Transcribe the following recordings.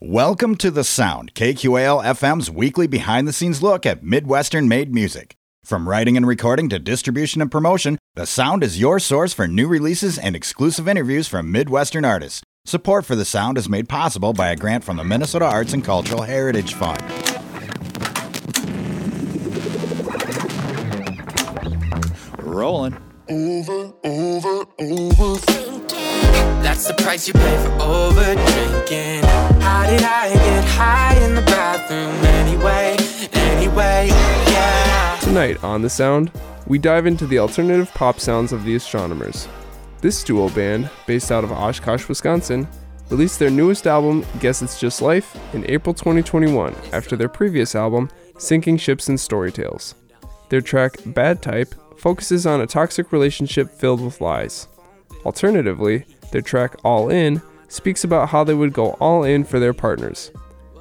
Welcome to The Sound, KQAL FM's weekly behind the scenes look at Midwestern made music. From writing and recording to distribution and promotion, The Sound is your source for new releases and exclusive interviews from Midwestern artists. Support for The Sound is made possible by a grant from the Minnesota Arts and Cultural Heritage Fund. Rolling. over, over, overthinking. That's the price you pay for over drinking. How did I get high in the bathroom anyway? Anyway, yeah. Tonight on The Sound, we dive into the alternative pop sounds of the Astronomers. This duo band, based out of Oshkosh, Wisconsin, released their newest album, Guess It's Just Life, in April 2021 after their previous album, Sinking Ships and Story Tales. Their track, Bad Type, focuses on a toxic relationship filled with lies. Alternatively, their track, All In, speaks about how they would go all in for their partners.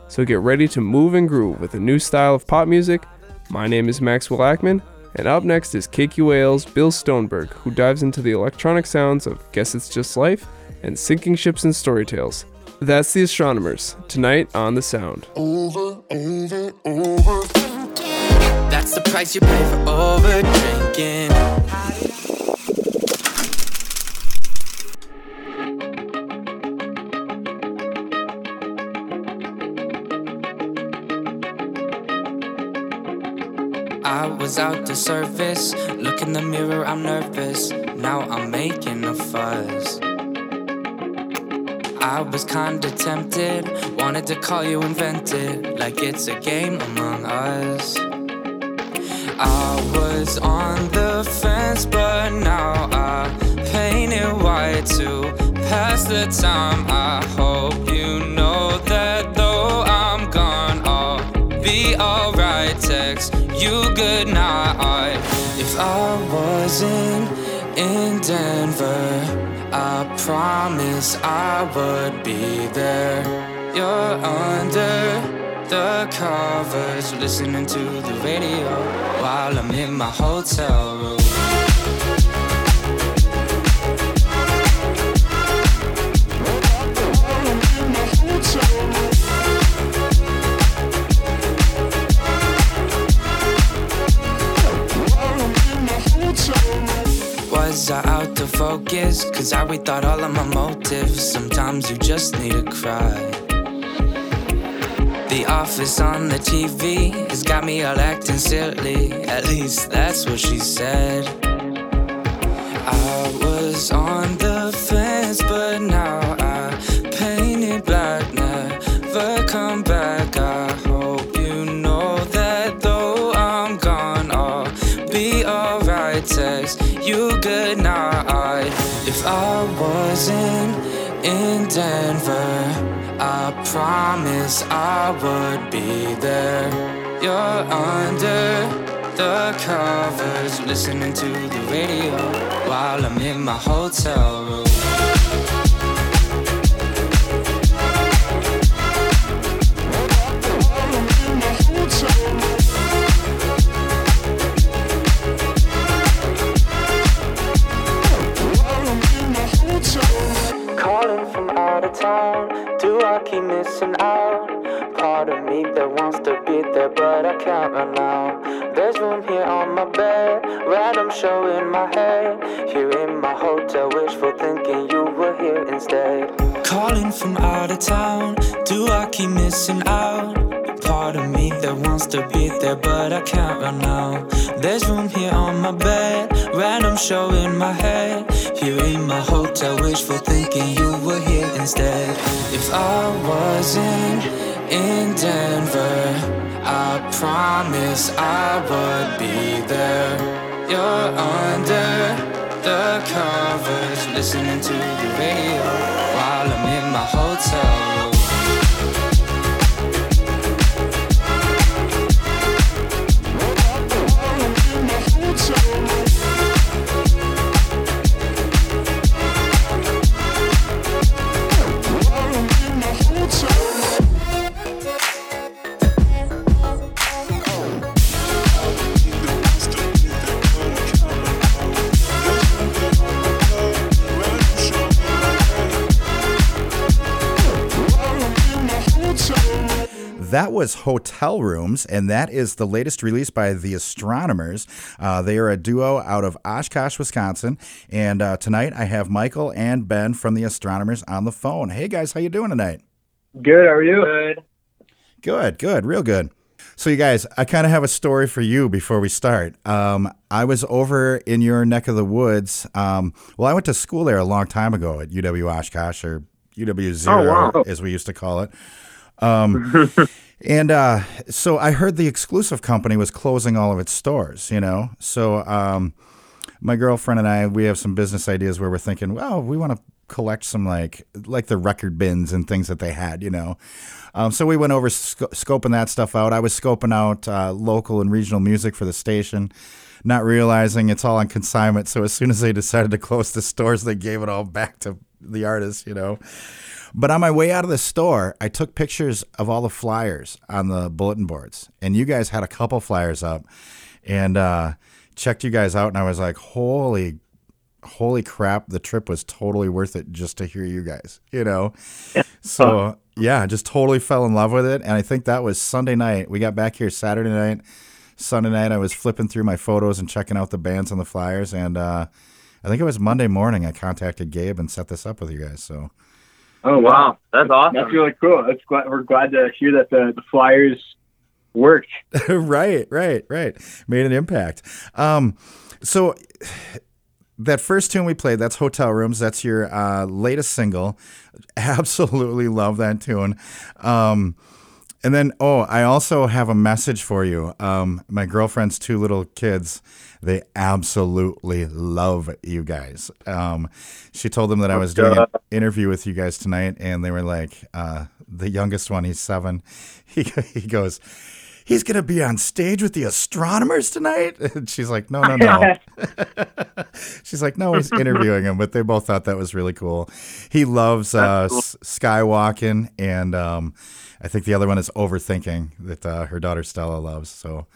So get ready to move and groove with a new style of pop music. My name is Maxwell Ackman, and up next is KQAL's Bill Stoneberg, who dives into the electronic sounds of Guess It's Just Life and Sinking Ships and Story Tales. That's The Astronomers, tonight on The Sound. Over, over, overthinking. That's the price you pay for over. I was out to service. Look in the mirror, I'm nervous. Now I'm making a fuss. I was kinda tempted. Wanted to call you invented. Like it's a game among us. I was on the fence, but now I paint it white to pass the time. I hope I wasn't in Denver, I promise I would be there. You're under the covers, listening to the radio while I'm in my hotel room. Focus? Cause I rethought all of my motives. Sometimes you just need to cry. The office on the TV has got me all acting silly. At least that's what she said. I was on the promise I would be there. You're under the covers, listening to the radio while I'm in my hotel room. Calling from out of town, do I keep missing out? Part of me that wants to be there, but I can't run now. There's room here on my bed, random show in my head. Here in my hotel, wishful thinking you were here instead. Calling from out of town, do I keep missing out? Part of me that wants to be there, but I can't run now. There's room here on my bed, random show in my head. Here in my hotel, wishful thinking you were here instead. If I wasn't in Denver, I promise I would be there. You're under the covers, listening to the radio while I'm in my hotel That was Hotel Rooms, and that is the latest release by the Astronomers. Uh, they are a duo out of Oshkosh, Wisconsin, and uh, tonight I have Michael and Ben from the Astronomers on the phone. Hey guys, how you doing tonight? Good. How are you? Good. Good, good, real good. So, you guys, I kind of have a story for you before we start. Um, I was over in your neck of the woods. Um, well, I went to school there a long time ago at UW Oshkosh, or UW Zero, Oh, wow. as we used to call it. Um, and uh, so I heard the exclusive company was closing all of its stores, you know? So um, my girlfriend and I, we have some business ideas where we're thinking, well, we want to collect some like like the record bins and things that they had, you know. Um, so we went over sc- scoping that stuff out. I was scoping out uh, local and regional music for the station, not realizing it's all on consignment. So as soon as they decided to close the stores, they gave it all back to the artists, you know. But on my way out of the store, I took pictures of all the flyers on the bulletin boards, and you guys had a couple flyers up, and uh, checked you guys out, and I was like, holy. Holy crap! The trip was totally worth it just to hear you guys. You know, so yeah, just totally fell in love with it. And I think that was Sunday night. We got back here Saturday night. Sunday night, I was flipping through my photos and checking out the bands on the flyers. And uh, I think it was Monday morning. I contacted Gabe and set this up with you guys. So Oh wow, that's awesome. That's really cool. That's glad, we're glad to hear that the, the Flyers worked. right, right, right. Made an impact. Um, so that first tune we played, that's Hotel Rooms. That's your uh, latest single. Absolutely love that tune. Um, and then, oh, I also have a message for you. Um, my girlfriend's two little kids, they absolutely love you guys. Um, she told them that I was doing an interview with you guys tonight, and they were like, uh, the youngest one, he's seven. He, he goes, he's going to be on stage with the astronomers tonight. And she's like, no, no, no. she's like, no, he's interviewing him. But they both thought that was really cool. He loves uh, s- skywalking. And um, I think the other one is overthinking that uh, her daughter Stella loves. So,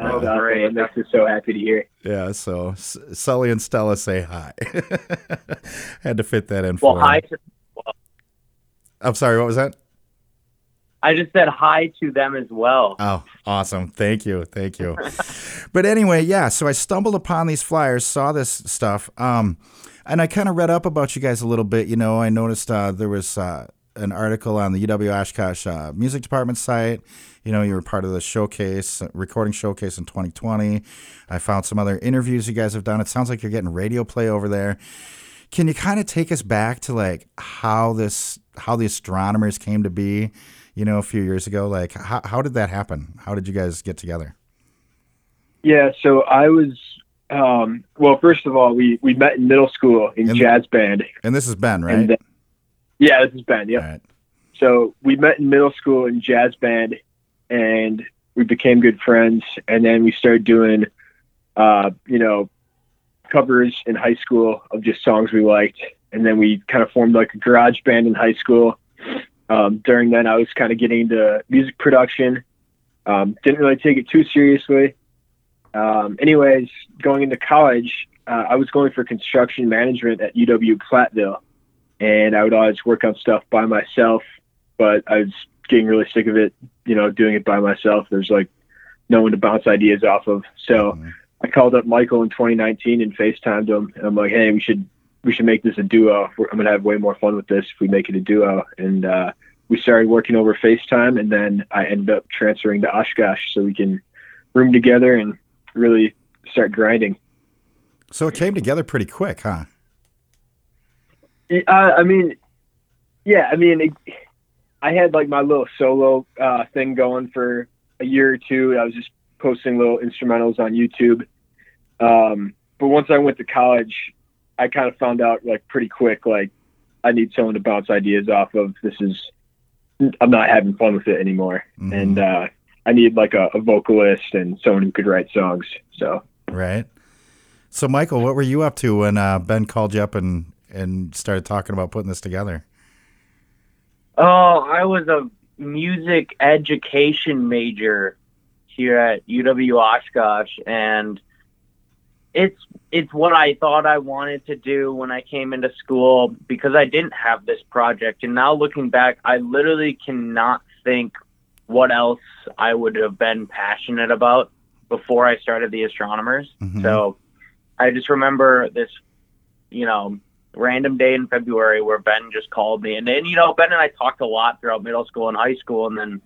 Oh, great. That makes us so happy to hear. yeah. So S- Sully and Stella say hi. Had to fit that in Well, for hi. them. To, I'm sorry, what was that? I just said hi to them as well. Oh, awesome. Thank you. Thank you. but anyway, yeah, so I stumbled upon these flyers, saw this stuff, um, and I kind of read up about you guys a little bit. You know, I noticed uh, there was uh, an article on the UW Oshkosh uh, Music Department site. You know, you were part of the showcase, recording showcase in 2020. I found some other interviews you guys have done. It sounds like you're getting radio play over there. Can you kind of take us back to like how this, how the astronomers came to be? You know, a few years ago, like how how did that happen? How did you guys get together? Yeah, so I was, um, well, first of all, we, we met in middle school in And- jazz band. And this is Ben, right? Then, yeah, this is Ben. Yeah. Right. So we met in middle school in jazz band, and we became good friends. And then we started doing, uh, you know, covers in high school of just songs we liked. And then we kind of formed like a garage band in high school. Um, during then, I was kind of getting into music production. Um, didn't really take it too seriously. Um, anyways, going into college, uh, I was going for construction management at UW Platteville and I would always work on stuff by myself. But I was getting really sick of it, you know, doing it by myself. There's like no one to bounce ideas off of. So Mhm. I called up Michael in 2019 and FaceTimed him, and I'm like, hey, we should we should make this a duo. We're- I'm gonna have way more fun with this if we make it a duo. And uh, we started working over FaceTime, and then I ended up transferring to Oshkosh so we can room together and really start grinding. So it came together pretty quick, huh? Uh, I mean, yeah, I mean, it, I had like my little solo uh, thing going for a year or two. I was just posting little instrumentals on YouTube. Um, but once I went to college, I kind of found out like pretty quick, like I need someone to bounce ideas off of. This is, I'm not having fun with it anymore. Mhm. And uh, I need like a, a vocalist and someone who could write songs. So. Right. So Michael, what were you up to when uh, Ben called you up and and started talking about putting this together? Oh, I was a music education major here at UW Oshkosh, and it's it's what I thought I wanted to do when I came into school because I didn't have this project. And now looking back, I literally cannot think what else I would have been passionate about before I started the astronomers. Mhm. So I just remember this, you know, random day in February where Ben just called me. And then, you know, Ben and I talked a lot throughout middle school and high school. And then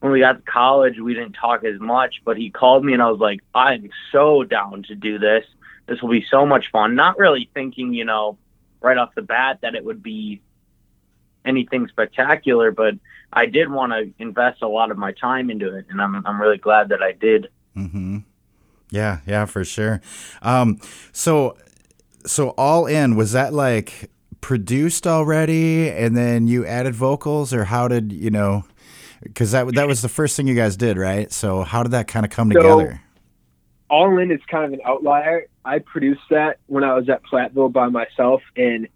when we got to college, we didn't talk as much, but he called me and I was like, I'm so down to do this. This will be so much fun. Not really thinking, you know, right off the bat that it would be anything spectacular, but I did want to invest a lot of my time into it. And I'm, I'm really glad that I did. Mm-hmm. Yeah, yeah, for sure. Um, so, so all in was that like produced already, and then you added vocals, or how did you know? Because that that was the first thing you guys did, right? So how did that kind of come So- together? All In is kind of an outlier. I produced that when I was at Platteville by myself, and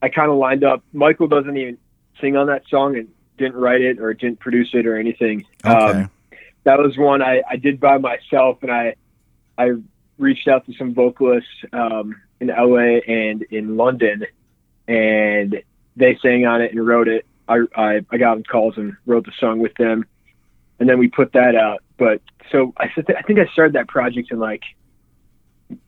I kind of lined up. Michael doesn't even sing on that song and didn't write it or didn't produce it or anything. Okay. Um, that was one I, I did by myself, and I I reached out to some vocalists um, in LA and in London, and they sang on it and wrote it. I, I, I got on calls and wrote the song with them, and then we put that out. But so I, I think I started that project in like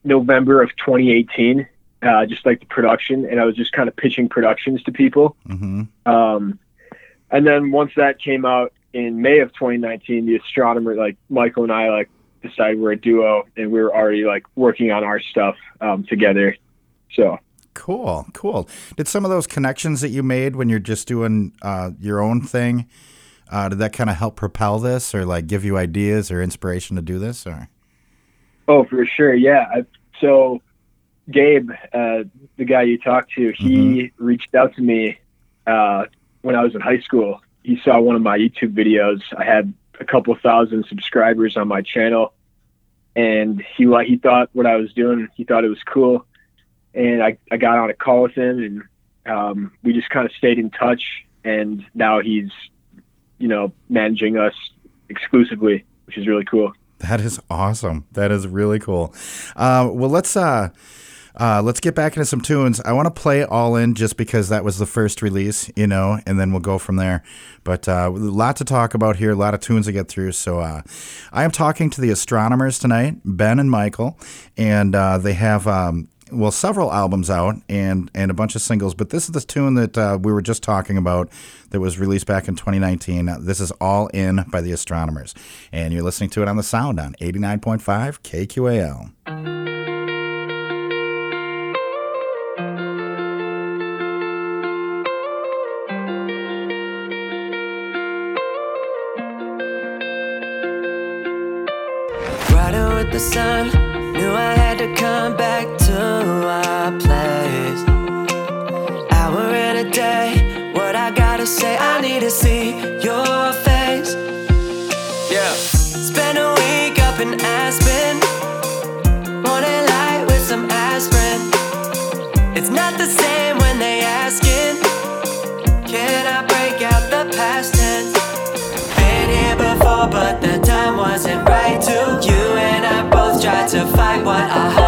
November of 2018, uh, just like the production, and I was just kind of pitching productions to people. mm-hmm. Um, and then once that came out in May of 2019, the astronomer, like Michael and I, like decided we're a duo, and we were already like working on our stuff um, together. So Cool, cool. Did some of those connections that you made when you're just doing uh, your own thing, uh, did that kind of help propel this, or like give you ideas or inspiration to do this, or? Oh, for sure. Yeah. I, so Gabe, uh, the guy you talked to, he reached out to me uh, when I was in high school. He saw one of my YouTube videos. I had a couple thousand subscribers on my channel, and he li- he thought what I was doing. He thought it was cool, and I, I got on a call with him, and um, we just kind of stayed in touch. And now he's, you know, managing us exclusively, which is really cool. That is awesome. That is really cool. Uh, well, let's uh, uh, let's get back into some tunes. I want to play all in just because that was the first release, you know, and then we'll go from there. But uh, a lot to talk about here, a lot of tunes to get through. So uh, I am talking to the astronomers tonight, Ben and Michael, and uh, they have. Um, well, several albums out and and a bunch of singles, but this is the tune that uh, we were just talking about that was released back in 2019. Uh, This is All In by the Astronomers, and you're listening to it on the Sound on 89.5 KQAL. The sun, knew I had to come back to our place. Hour in a day, what I gotta say, I need to see your face. Yeah. Spend a week up in Aspen, morning light with some aspirin. It's not the same when they asking, can I break out the past tense? Been here before, but the time wasn't right to you fight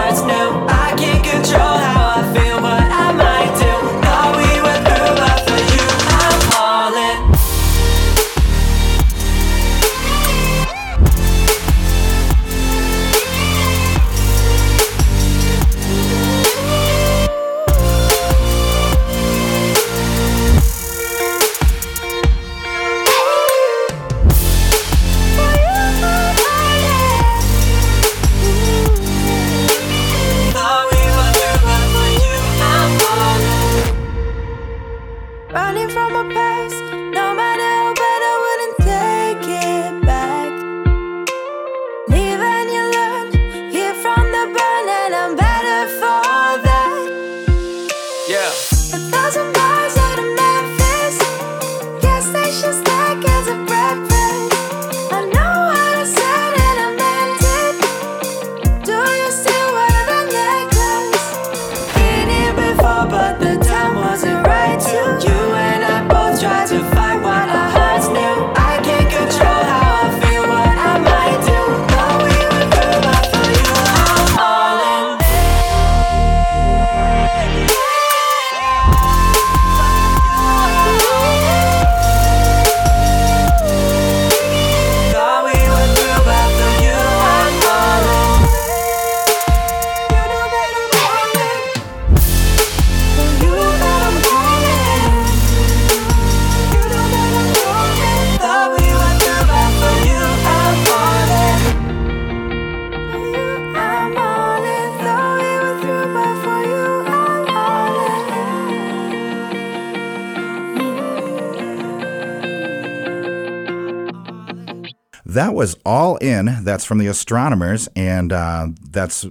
That was All In. That's from the Astronomers, and uh, that's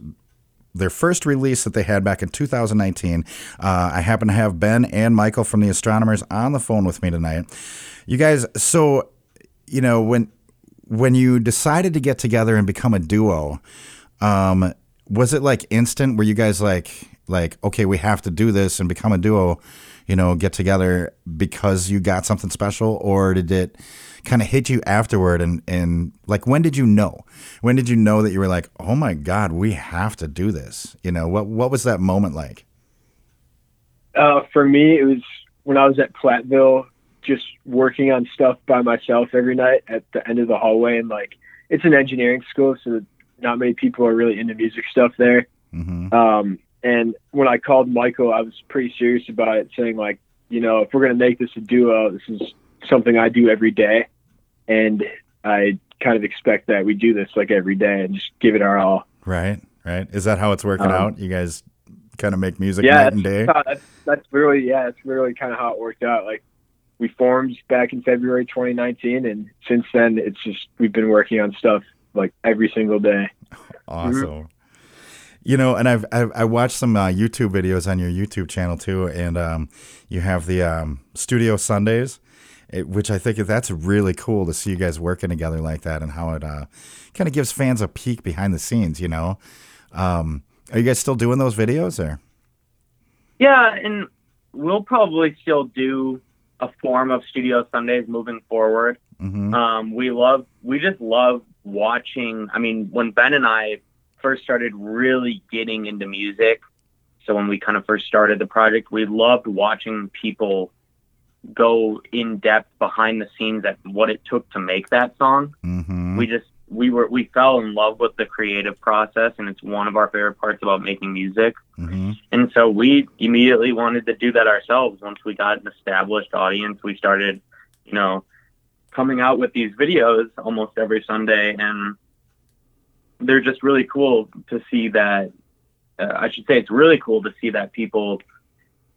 their first release that they had back in 2019. Uh, I happen to have Ben and Michael from the Astronomers on the phone with me tonight. You guys, so you know when when you decided to get together and become a duo, um, was it like instant? Were you guys like like okay, we have to do this and become a duo? You know, get together because you got something special, or did it? Kind of hit you afterward and and like when did you know? When did you know that you were like oh my god we have to do this you know? What what was that moment like? Uh, for me it was when i was at platteville just working on stuff by myself every night at the end of the hallway and like it's an engineering school so not many people are really into music stuff there. Mm-hmm. um, and when i called michael i was pretty serious about it saying like you know if we're going to make this a duo this is something i do every day and I kind of expect that we do this like every day and just give it our all. Right, right. Is that how it's working um, out? You guys kind of make music yeah, night and day. That's, that's really yeah, that's really kind of how it worked out. Like we formed back in February 2019, and since then it's just we've been working on stuff like every single day. Awesome. Mm-hmm. You know, and I've, I've I watched some uh, YouTube videos on your YouTube channel too, and um, you have the um, Studio Sundays it, which I think that's really cool to see you guys working together like that and how it uh, kind of gives fans a peek behind the scenes. You know, um, are you guys still doing those videos or? Yeah, and we'll probably still do a form of Studio Sundays moving forward. Mm-hmm. Um, we love, we just love watching. I mean, when Ben and I first started really getting into music, so when we kind of first started the project, we loved watching people go in depth behind the scenes at what it took to make that song. Mm-hmm. We just we were we fell in love with the creative process, and it's one of our favorite parts about making music. Mm-hmm. And so we immediately wanted to do that ourselves. Once we got an established audience, we started, you know, coming out with these videos almost every Sunday, and they're just really cool to see that. Uh, I should say it's really cool to see that people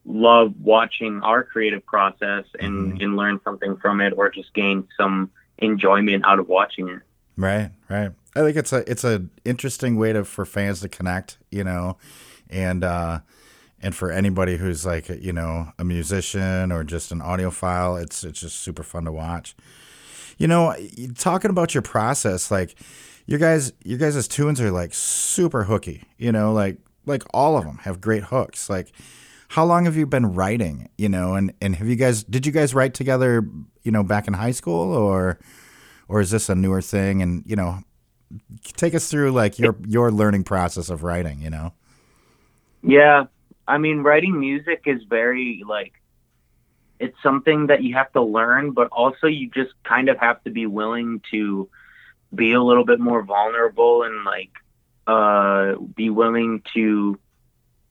love watching our creative process and, mm-hmm. and learn something from it or just gain some enjoyment out of watching it. Right, right. I think it's a it's an interesting way to for fans to connect, you know, and uh and for anybody who's like you know a musician or just an audiophile, it's it's just super fun to watch. You know, talking about your process, like you guys, you guys' tunes are like super hooky. You know, like like all of them have great hooks. Like how long have you been writing? You know, and and have you guys did you guys write together? You know, back in high school, or or is this a newer thing? And you know, take us through like your your learning process of writing. You know. Yeah, I mean, writing music is very like it's something that you have to learn, but also you just kind of have to be willing to be a little bit more vulnerable and like uh, be willing to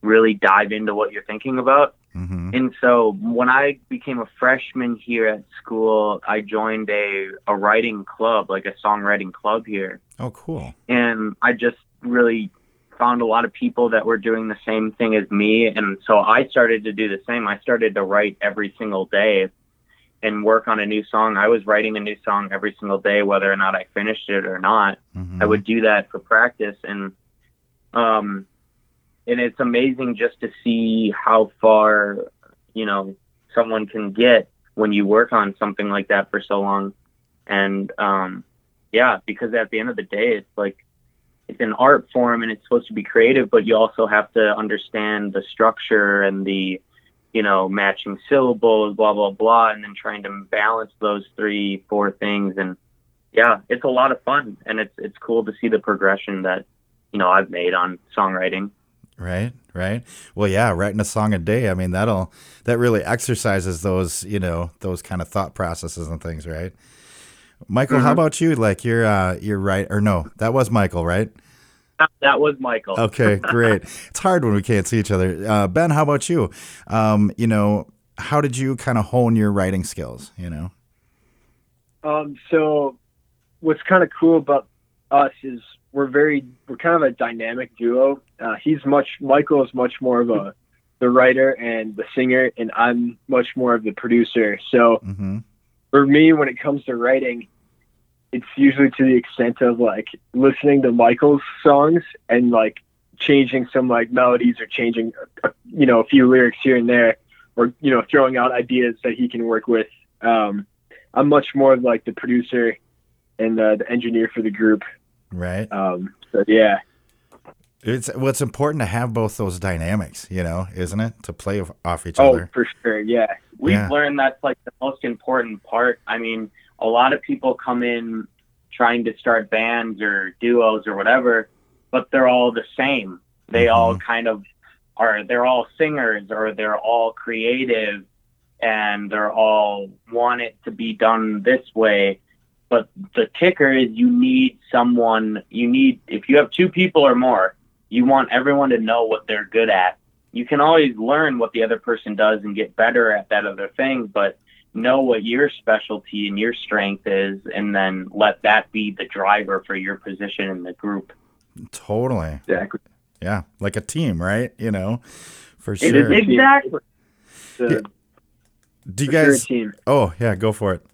really dive into what you're thinking about. Mm-hmm. And so when I became a freshman here at school, I joined a, a writing club, like a songwriting club here. Oh, cool. And I just really found a lot of people that were doing the same thing as me. And so I started to do the same. I started to write every single day and work on a new song. I was writing a new song every single day, whether or not I finished it or not. Mm-hmm. I would do that for practice. And, um, and it's amazing just to see how far you know someone can get when you work on something like that for so long. And um yeah because at the end of the day it's like it's an art form and it's supposed to be creative but you also have to understand the structure and the you know matching syllables blah blah blah and then trying to balance those three four things. And yeah it's a lot of fun. And it's it's cool to see the progression that you know I've made on songwriting Right, right. Well, yeah, writing a song a day. I mean, that'll that really exercises those, you know, those kind of thought processes and things, right? Michael, mm-hmm. how about you? Like you're uh you're right or no, that was Michael, right? That was Michael. Okay, great. it's hard when we can't see each other. Uh, ben, how about you? Um, you know, how did you kind of hone your writing skills, you know? Um, so what's kind of cool about us is we're very we're kind of a dynamic duo. Uh, he's much Michael is much more of a the writer and the singer, and I'm much more of the producer. So mm-hmm. for me, when it comes to writing, it's usually to the extent of like listening to Michael's songs and like changing some like melodies or changing uh, you know a few lyrics here and there or you know throwing out ideas that he can work with um, i'm much more of like the producer and the, the engineer for the group Right. um, so yeah It's well, it's important to have both those dynamics, you know, isn't it? To play off- each oh other. Oh, for sure yeah We've Yeah. learned that's like the most important part. I mean, a lot of people come in trying to start bands or duos or whatever, but they're all the same. They all kind of are, they're all singers or they're all creative and they're all want it to be done this way. But the kicker is you need someone, you need, if you have two people or more, you want everyone to know what they're good at you can always learn what the other person does and get better at that other thing, but know what your specialty and your strength is, and then let that be the driver for your position in the group. Totally. exactly Yeah, like a team, right? You know, for sure. is- Exactly. so, Yeah. Do you for sure a guys? team Oh yeah, go for it.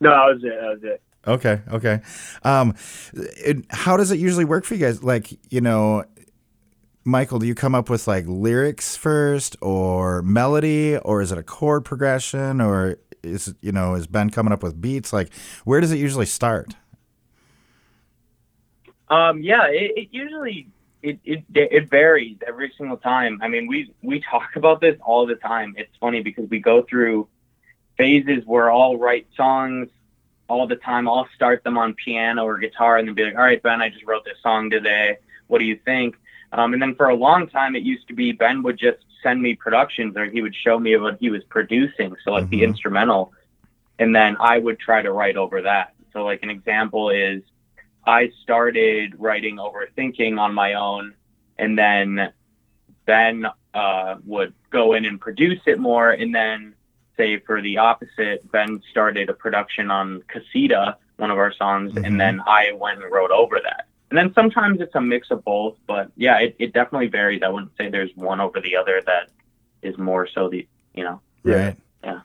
No that was it that was it Okay, okay. Um, it, how does it usually work for you guys? Like, you know, Michael, do you come up with like lyrics first, or melody, or is it a chord progression, or is you know is Ben coming up with beats? Like, where does it usually start? Um, yeah, it, it usually it, it it varies every single time. I mean, we we talk about this all the time. It's funny because we go through phases where I'll write songs all the time. I'll start them on piano or guitar and then be like, "All right, Ben, I just wrote this song today. What do you think?" Um, and then for a long time, it used to be Ben would just send me productions or he would show me what he was producing, so like the Mhm. instrumental, and then I would try to write over that. So like an example is I started writing overthinking on my own, and then Ben uh, would go in and produce it more, and then say for the opposite, Ben started a production on Casita, one of our songs, Mhm. and then I went and wrote over that. And then sometimes it's a mix of both, but yeah, it, it definitely varies. I wouldn't say there's one over the other that is more so the you know. Right. Yeah.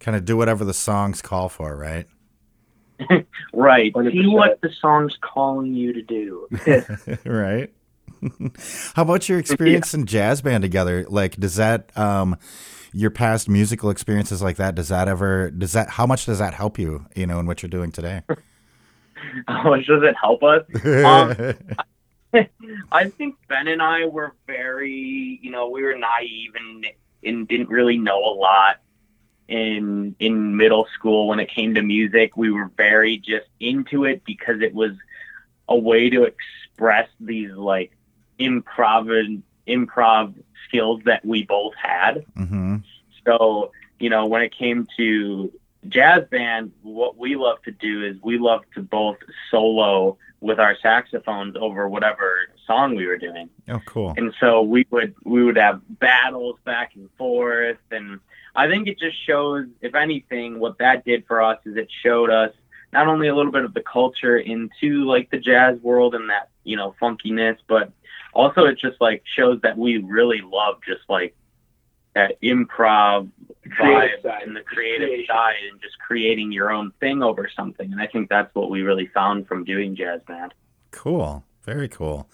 Kind of do whatever the songs call for, right? Right. See 100%. what the song's calling you to do. right. How about your experience in jazz band together? Like, does that um, your past musical experiences like that? Does that ever? Does that? How much does that help you? You know, in what you're doing today? How much does it help us? Um, I think Ben and I were very, you know, we were naive and and didn't really know a lot in in middle school when it came to music. We were very just into it because it was a way to express these like improv improv skills that we both had. hmm So, you know, when it came to jazz band, what we love to do is we love to both solo with our saxophones over whatever song we were doing. Oh, cool. And so we would we would have battles back and forth and I think it just shows if anything what that did for us is it showed us not only a little bit of the culture into like the jazz world and that, you know, funkiness, but also it just like shows that we really love just like that improv Creative vibe side. and the creative Creation. side and just creating your own thing over something. And I think that's what we really found from doing jazz band. Cool. Very cool.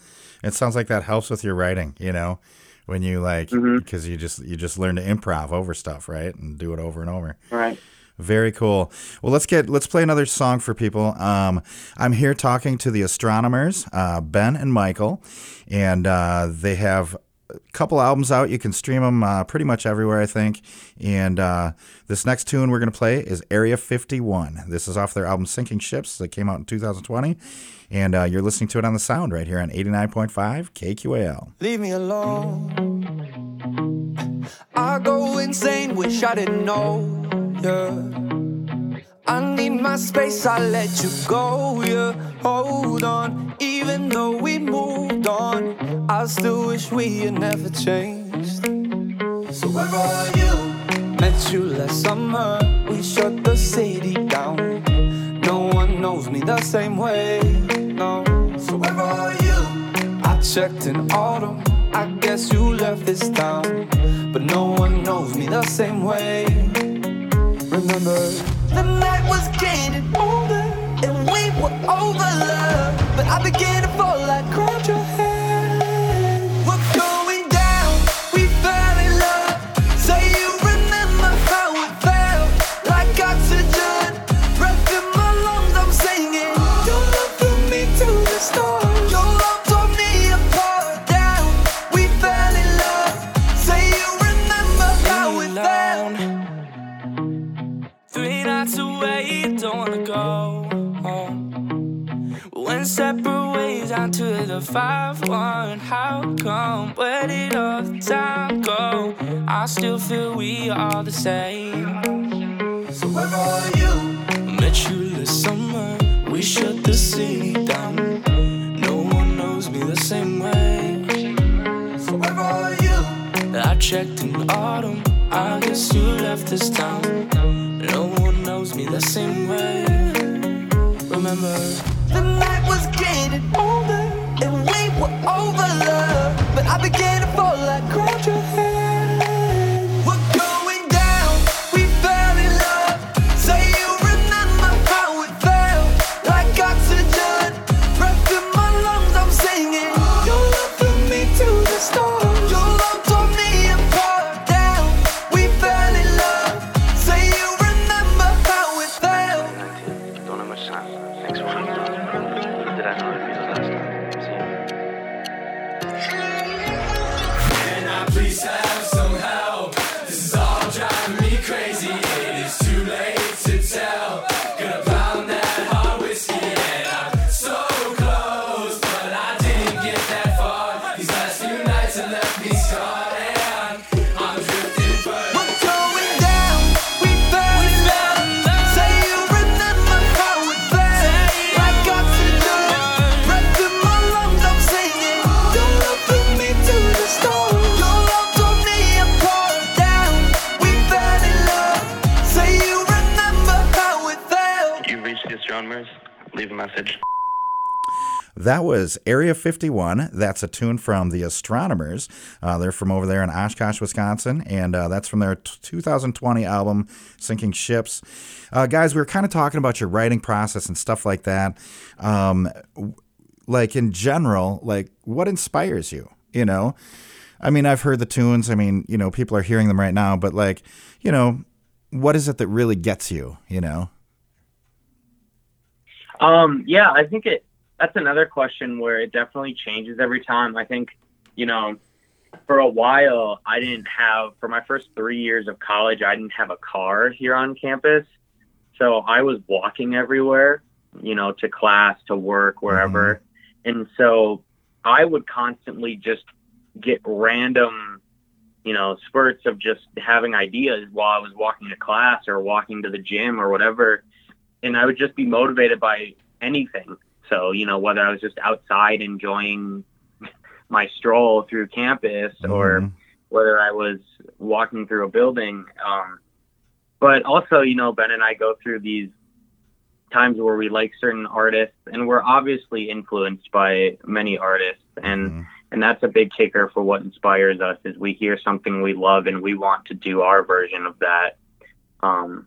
It sounds like that helps with your writing. You know, when you like mm-hmm. because you just you just learn to improv over stuff, right, and do it over and over. Right. Very cool. Well, let's get let's play another song for people. Um, I'm here talking to the astronomers, uh, Ben and Michael, and uh, they have a couple albums out. You can stream them uh, pretty much everywhere, I think. And uh, this next tune we're going to play is Area 51. This is off their album Sinking Ships that came out in 2020, and uh, you're listening to it on the Sound right here on 89.5 KQAL. Leave me alone. I go insane, wish I didn't know. Yeah. I need my space, I let you go. Yeah, hold on. Even though we moved on, I still wish we had never changed. So where are you? Met you last summer, we shut the city down. No one knows me the same way. No. So where are you? I checked in autumn. I guess you left this town. But no one knows me the same way the night. Was getting older, and we were over love. But I began to 5 1. How come? Where did all the time go? I still feel we are the same. So, where are you? Met you this summer. We shut the city down. No one knows me the same way. So, where are you? I checked in autumn. I guess you left this town. No one knows me the same way. Remember, the night was getting older and we were over love. But I began to fall like grabbed 51. That's a tune from the Astronomers. Uh, they're from over there in Oshkosh, Wisconsin, and uh, that's from their t- 2020 album, Sinking Ships. Uh, guys, we were kind of talking about your writing process and stuff like that. Um, w- like in general, like what inspires you? You know, I mean, I've heard the tunes. I mean, you know, people are hearing them right now, but like, you know, what is it that really gets you? You know? Um, yeah, I think it. That's another question where it definitely changes every time. I think, you know, for a while I didn't have for my first three years of college I didn't have a car here on campus, so I was walking everywhere, you know, to class, to work, wherever, mm-hmm. and so I would constantly just get random, you know, spurts of just having ideas while I was walking to class or walking to the gym or whatever and I would just be motivated by anything. So, you know, whether I was just outside enjoying my stroll through campus or Mhm. whether I was walking through a building. Um, but also, you know, Ben and I go through these times where we like certain artists and we're obviously influenced by many artists and Mhm. and that's a big kicker for what inspires us is we hear something we love and we want to do our version of that um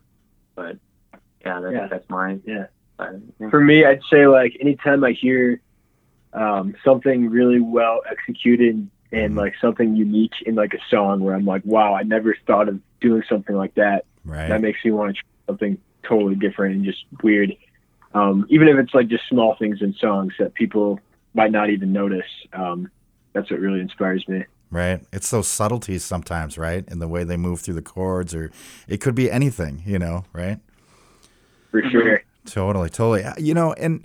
but yeah that's, Yeah. that's mine Yeah. For me, I'd say like anytime I hear um, something really well executed and like something unique in like a song where I'm like, wow, I never thought of doing something like that. Right. That makes me want to try something totally different and just weird. Um, even if it's like just small things in songs that people might not even notice. Um, that's what really inspires me. Right. It's those subtleties sometimes, right? In the way they move through the chords, or it could be anything, you know, right? For sure. Totally, totally. Uh, You know, and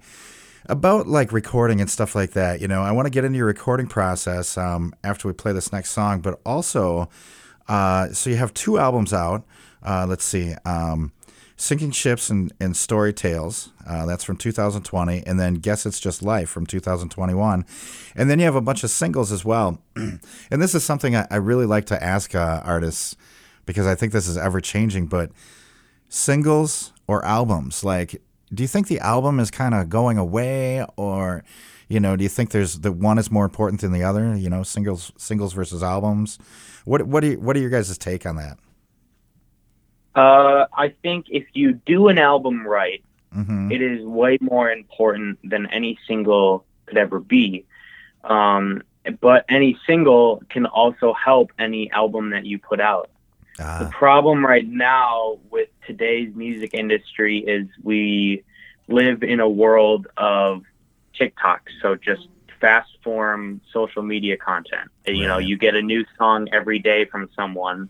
about like recording and stuff like that, you know, I want to get into your recording process um, after we play this next song, but also, uh, so you have two albums out. Uh, let's see. Um, Sinking Ships and, and Story Tales. Uh, that's from 2020. And then Guess It's Just Life from 2021. And then you have a bunch of singles as well. and this is something I, I really like to ask uh, artists because I think this is ever changing. But singles or albums, like, do you think the album is kind of going away or. You know, do you think there's the one is more important than the other? You know, singles, singles versus albums. What what do you, what are your guys' take on that? uh i think if you do an album right hmm it is way more important than any single could ever be. Um, but any single can also help any album that you put out. The Ah, problem right now with today's music industry is we live in a world of TikTok, so just fast form social media content. You know, you get a new song every day from someone.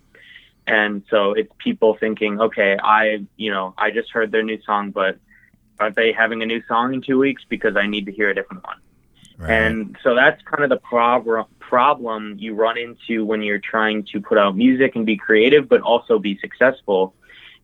And so it's people thinking, okay, I, you know, I just heard their new song, but aren't they having a new song in two weeks? Because I need to hear a different one. Right. And so that's kind of the prob- problem you run into when you're trying to put out music and be creative, but also be successful.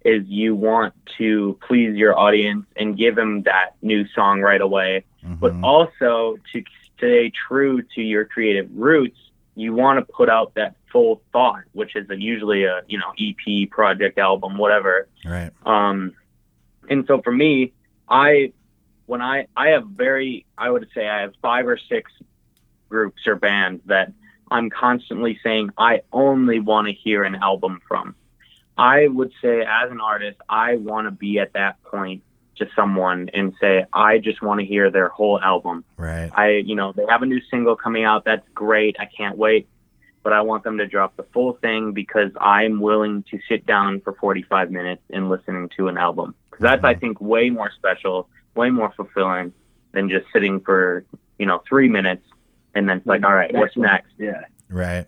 Is you want to please your audience and give them that new song right away, but Mhm. also to stay true to your creative roots. You want to put out that full thought, which is a, usually a you know EP, project, album, whatever. right. Um, and so for me, I when I I have very I would say I have five or six groups or bands that I'm constantly saying I only want to hear an album from. I would say as an artist, I want to be at that point to someone and say I just want to hear their whole album. Right. I, you know, they have a new single coming out. That's great. I can't wait. But I want them to drop the full thing because I'm willing to sit down for 45 minutes and listening to an album. Because that's, I mm-hmm. think, way more special, way more fulfilling than just sitting for, you know, three minutes and then it's like, all right, what's one. next? Yeah. Right.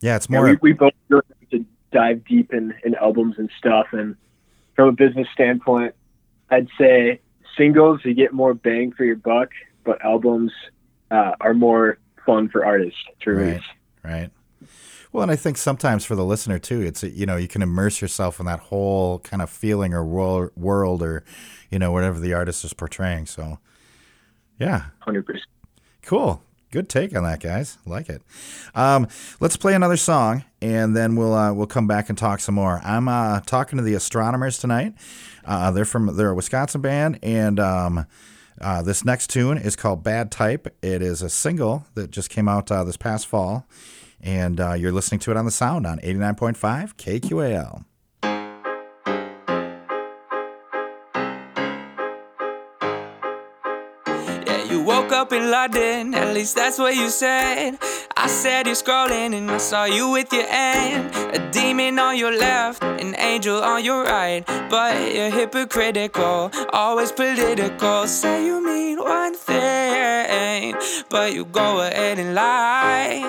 Yeah, it's Yeah, more. we, we both really like to dive deep in, in albums and stuff. And from a business standpoint, I'd say singles you get more bang for your buck, but albums uh, are more fun for artists to release. Right. Well, and I think sometimes for the listener too, it's you know you can immerse yourself in that whole kind of feeling or wor- world or you know whatever the artist is portraying. So, yeah, Hundred percent. cool. Good take on that, guys. Like it. Um, let's play another song, and then we'll uh, we'll come back and talk some more. I'm uh, talking to the Astronomers tonight. Uh, they're from they're a Wisconsin band, and um, uh, this next tune is called "Bad Type." It is a single that just came out uh, this past fall, and uh, you're listening to it on the Sound on 89.5 KQAL. Up in London, at least that's what you said. I said you're scrolling and I saw you with your aunt. A demon on your left, an angel on your right. But you're hypocritical, always political. Say you mean one thing, but you go ahead and lie.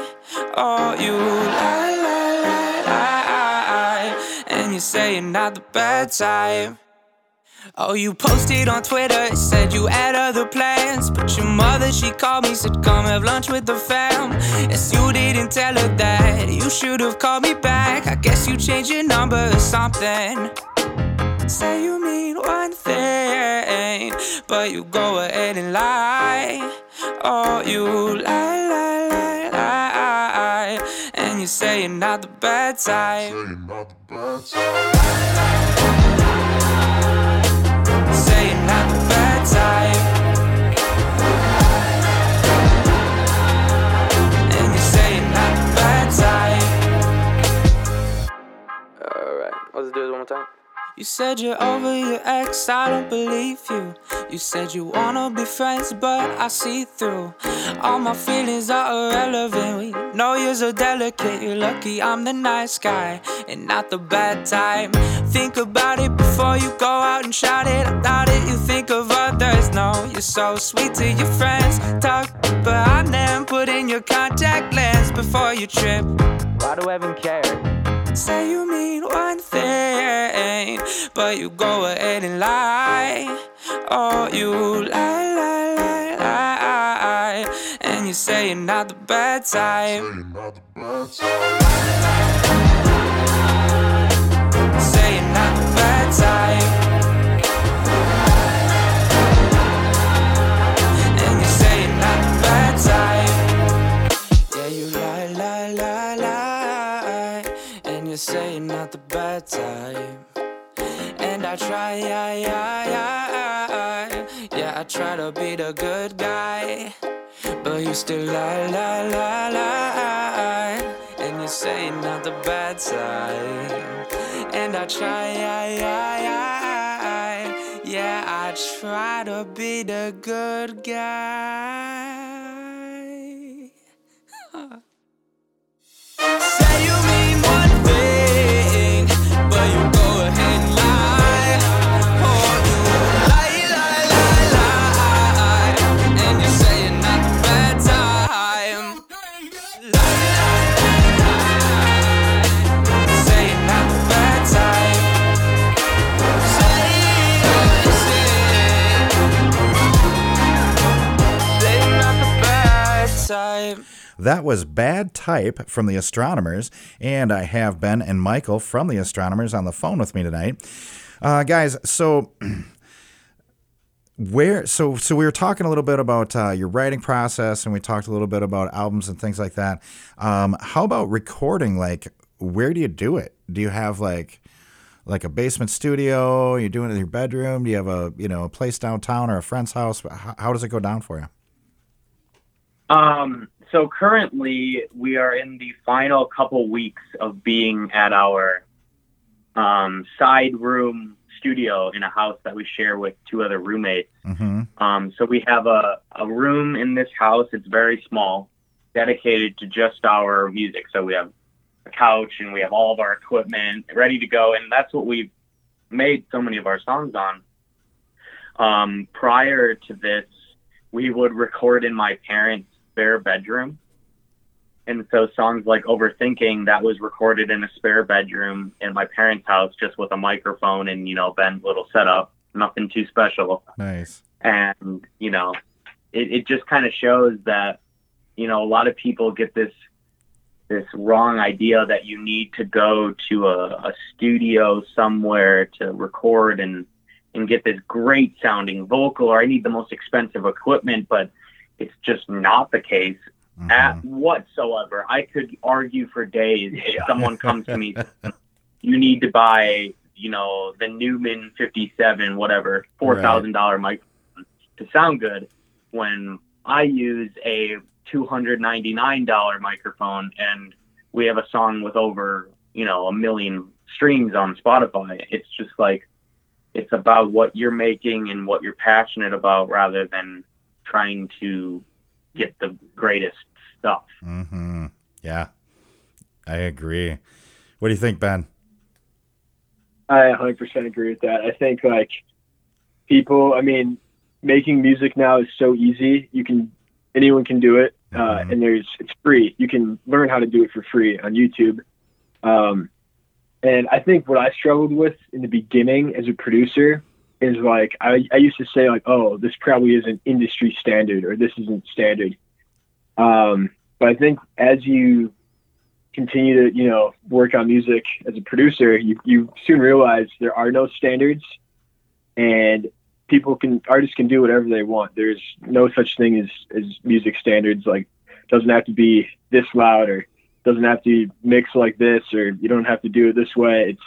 Oh, you lie, lie, lie, lie. And you say you're not the bad type. Oh, you posted on Twitter, said you had other plans. But your mother, she called me, said, Come have lunch with the fam. Yes, you didn't tell her that. You should have called me back. I guess you changed your number or something. Say you mean one thing, but you go ahead and lie. Oh, you lie, lie, lie, lie. And you say you're not the bad type. Say You said you're over your ex, I don't believe you. You said you wanna be friends, but I see through. All my feelings are irrelevant. We know you're so delicate. You're lucky I'm the nice guy and not the bad type. Think about it before you go out and shout it. I doubt it, you think of others. No, you're so sweet to your friends. Talk behind them, put in your contact lens before you trip. Why do I even care? Say you mean one thing, but you go ahead and lie. Oh, you lie, lie, lie, lie. And you say you're not the bad type. You say not the bad time. Yeah you lie, lie, lie, And you say not the bad time. And I try yeah Yeah I try to be the good guy. But you still lie la lie. You say not the bad type. And I try, I side. I yeah. Yeah, I try to be the good guy. Say you mean one thing, type. That was Bad Type from the Astronomers, and I have Ben and Michael from the Astronomers on the phone with me tonight. Uh, guys, so where so so we were talking a little bit about uh, your writing process and we talked a little bit about albums and things like that. Um, how about recording? Like where do you do it? Do you have like like a basement studio? You doing it in your bedroom? Do you have a you know a place downtown or a friend's house? How, how does it go down for you Um, so currently we are in the final couple weeks of being at our um, side room studio in a house that we share with two other roommates. mm-hmm. Um, so we have a, a room in this house. It's very small, dedicated to just our music. So we have a couch and we have all of our equipment ready to go. And that's what we've made so many of our songs on. Um, prior to this, we would record in my parents' spare bedroom. And so songs like Overthinking, that was recorded in a spare bedroom in my parents' house just with a microphone and, you know, Ben's little setup. Nothing too special nice and you know it, it just kind of shows that you know a lot of people get this this wrong idea that you need to go to a, a studio somewhere to record and and get this great sounding vocal or i need the most expensive equipment but it's just not the case Mhm. at whatsoever. I could argue for days if someone comes to me you need to buy you know the Neumann 57 whatever $4000 microphone to sound good when i use a $299 microphone and we have a song with over you know a million streams on spotify. It's just like it's about what you're making and what you're passionate about rather than trying to get the greatest stuff mm-hmm. yeah i agree what do you think ben I 100% agree with that. I think like people, I mean, making music now is so easy. You can, anyone can do it. Uh, Mhm. and there's, it's free. You can learn how to do it for free on YouTube. Um, and I think what I struggled with in the beginning as a producer is like, I, I used to say like, oh, this probably isn't industry standard or this isn't standard. Um, but I think as you continue to you know work on music as a producer you, you soon realize there are no standards and people can artists can do whatever they want. There's no such thing as as music standards. Like doesn't have to be this loud or doesn't have to be mixed like this or you don't have to do it this way. It's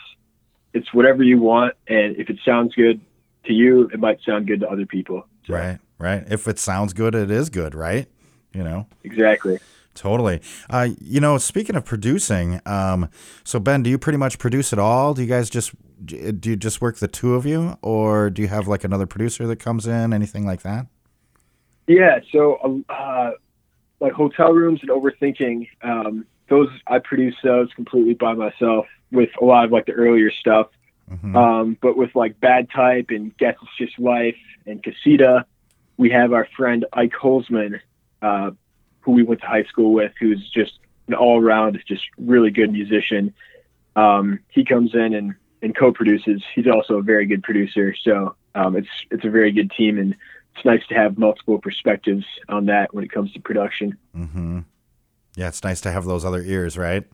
it's whatever you want and if it sounds good to you it might sound good to other people. So, right. Right. If it sounds good it is good right? You know? Exactly. Totally. Uh, you know, speaking of producing, um, so Ben, do you pretty much produce it all? Do you guys just do you just work the two of you, or do you have like another producer that comes in, anything like that? Yeah, so uh, like hotel rooms and overthinking, um, those I produce those completely by myself with a lot of like the earlier stuff. Mhm. Um, but with like Bad Type and Guess It's Just Life and Casita, we have our friend Ike Holzman, uh, who we went to high school with, who's just an all around, just really good musician. Um, he comes in and, and co-produces. He's also a very good producer. So um, it's it's a very good team, and it's nice to have multiple perspectives on that when it comes to production. Mm-hmm. Yeah, it's nice to have those other ears, right?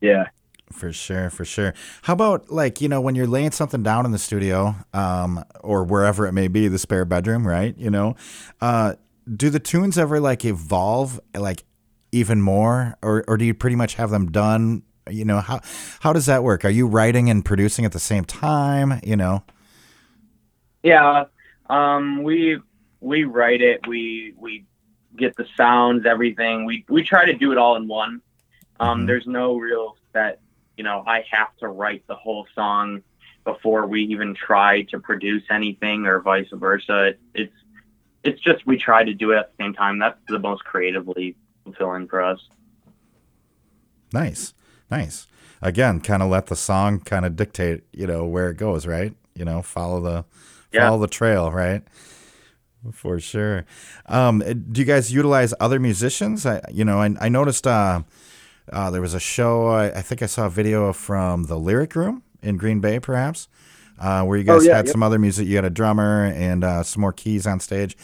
Yeah. For sure, for sure. How about like you know when you're laying something down in the studio, um, or wherever it may be, the spare bedroom, right? You know, uh, do the tunes ever like evolve, like even more, or or do you pretty much have them done? You know how how does that work? Are you writing and producing at the same time? You know. Yeah, um, we we write it. We we get the sounds, everything. We we try to do it all in one. Um, Mhm. There's no real set. You know, I have to write the whole song before we even try to produce anything, or vice versa. It, it's it's just we try to do it at the same time. That's the most creatively fulfilling for us. Nice, nice. Again, kind of let the song kind of dictate, you know, where it goes, right? You know, follow the Yeah. follow the trail, right? For sure. Um, do you guys utilize other musicians? I, you know, I, I noticed uh, uh, there was a show. I, I think I saw a video from the Lyric Room in Green Bay, perhaps, uh, where you Oh, guys yeah, had yep. some other music. You had a drummer and uh, some more keys on stage.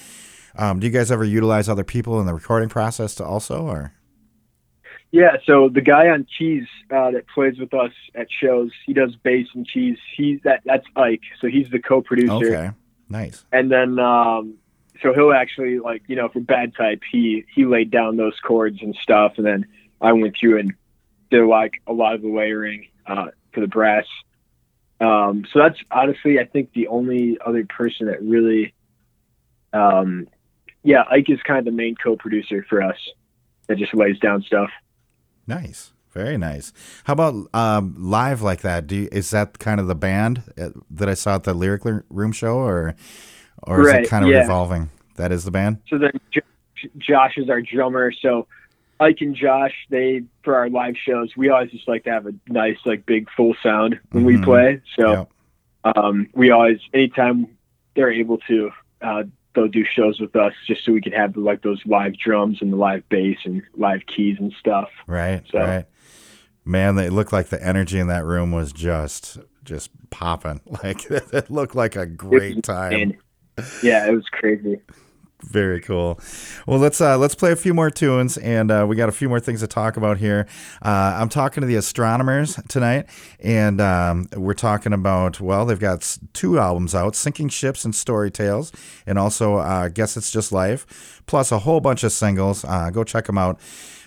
Um, do you guys ever utilize other people in the recording process to also, or? Yeah, so the guy on keys uh, that plays with us at shows, he does bass and keys. He's that that's Ike, so he's the co-producer. Okay, nice. And then um, so he'll actually like you know for Bad Type, he he laid down those chords and stuff, and then I went through and did like a lot of the layering uh, for the brass. Um, so that's honestly, I think the only other person that really, um, yeah, Ike is kind of the main co-producer for us that just lays down stuff. Nice. Very nice. How about um, live like that? Do you, is that kind of the band uh, that I saw at the Lyric Room show, or or is it kind of yeah. revolving? That is the band. So then Josh is our drummer. So Ike and Josh, they for our live shows, we always just like to have a nice, like big full sound when we Mhm. play. So Yep. um, we always, anytime they're able to, uh, they'll do shows with us just so we can have like those live drums and the live bass and live keys and stuff. Right. So- Right. Man, it looked like the energy in that room was just just popping. Like it looked like a great time. Yeah, it was crazy. Very cool. Well, let's uh, let's play a few more tunes, and uh, we got a few more things to talk about here. Uh, I'm talking to the Astronomers tonight, and um, we're talking about well, they've got two albums out: "Sinking Ships" and "Story Tales," and also uh, "Guess It's Just Life," plus a whole bunch of singles. Uh, go check them out.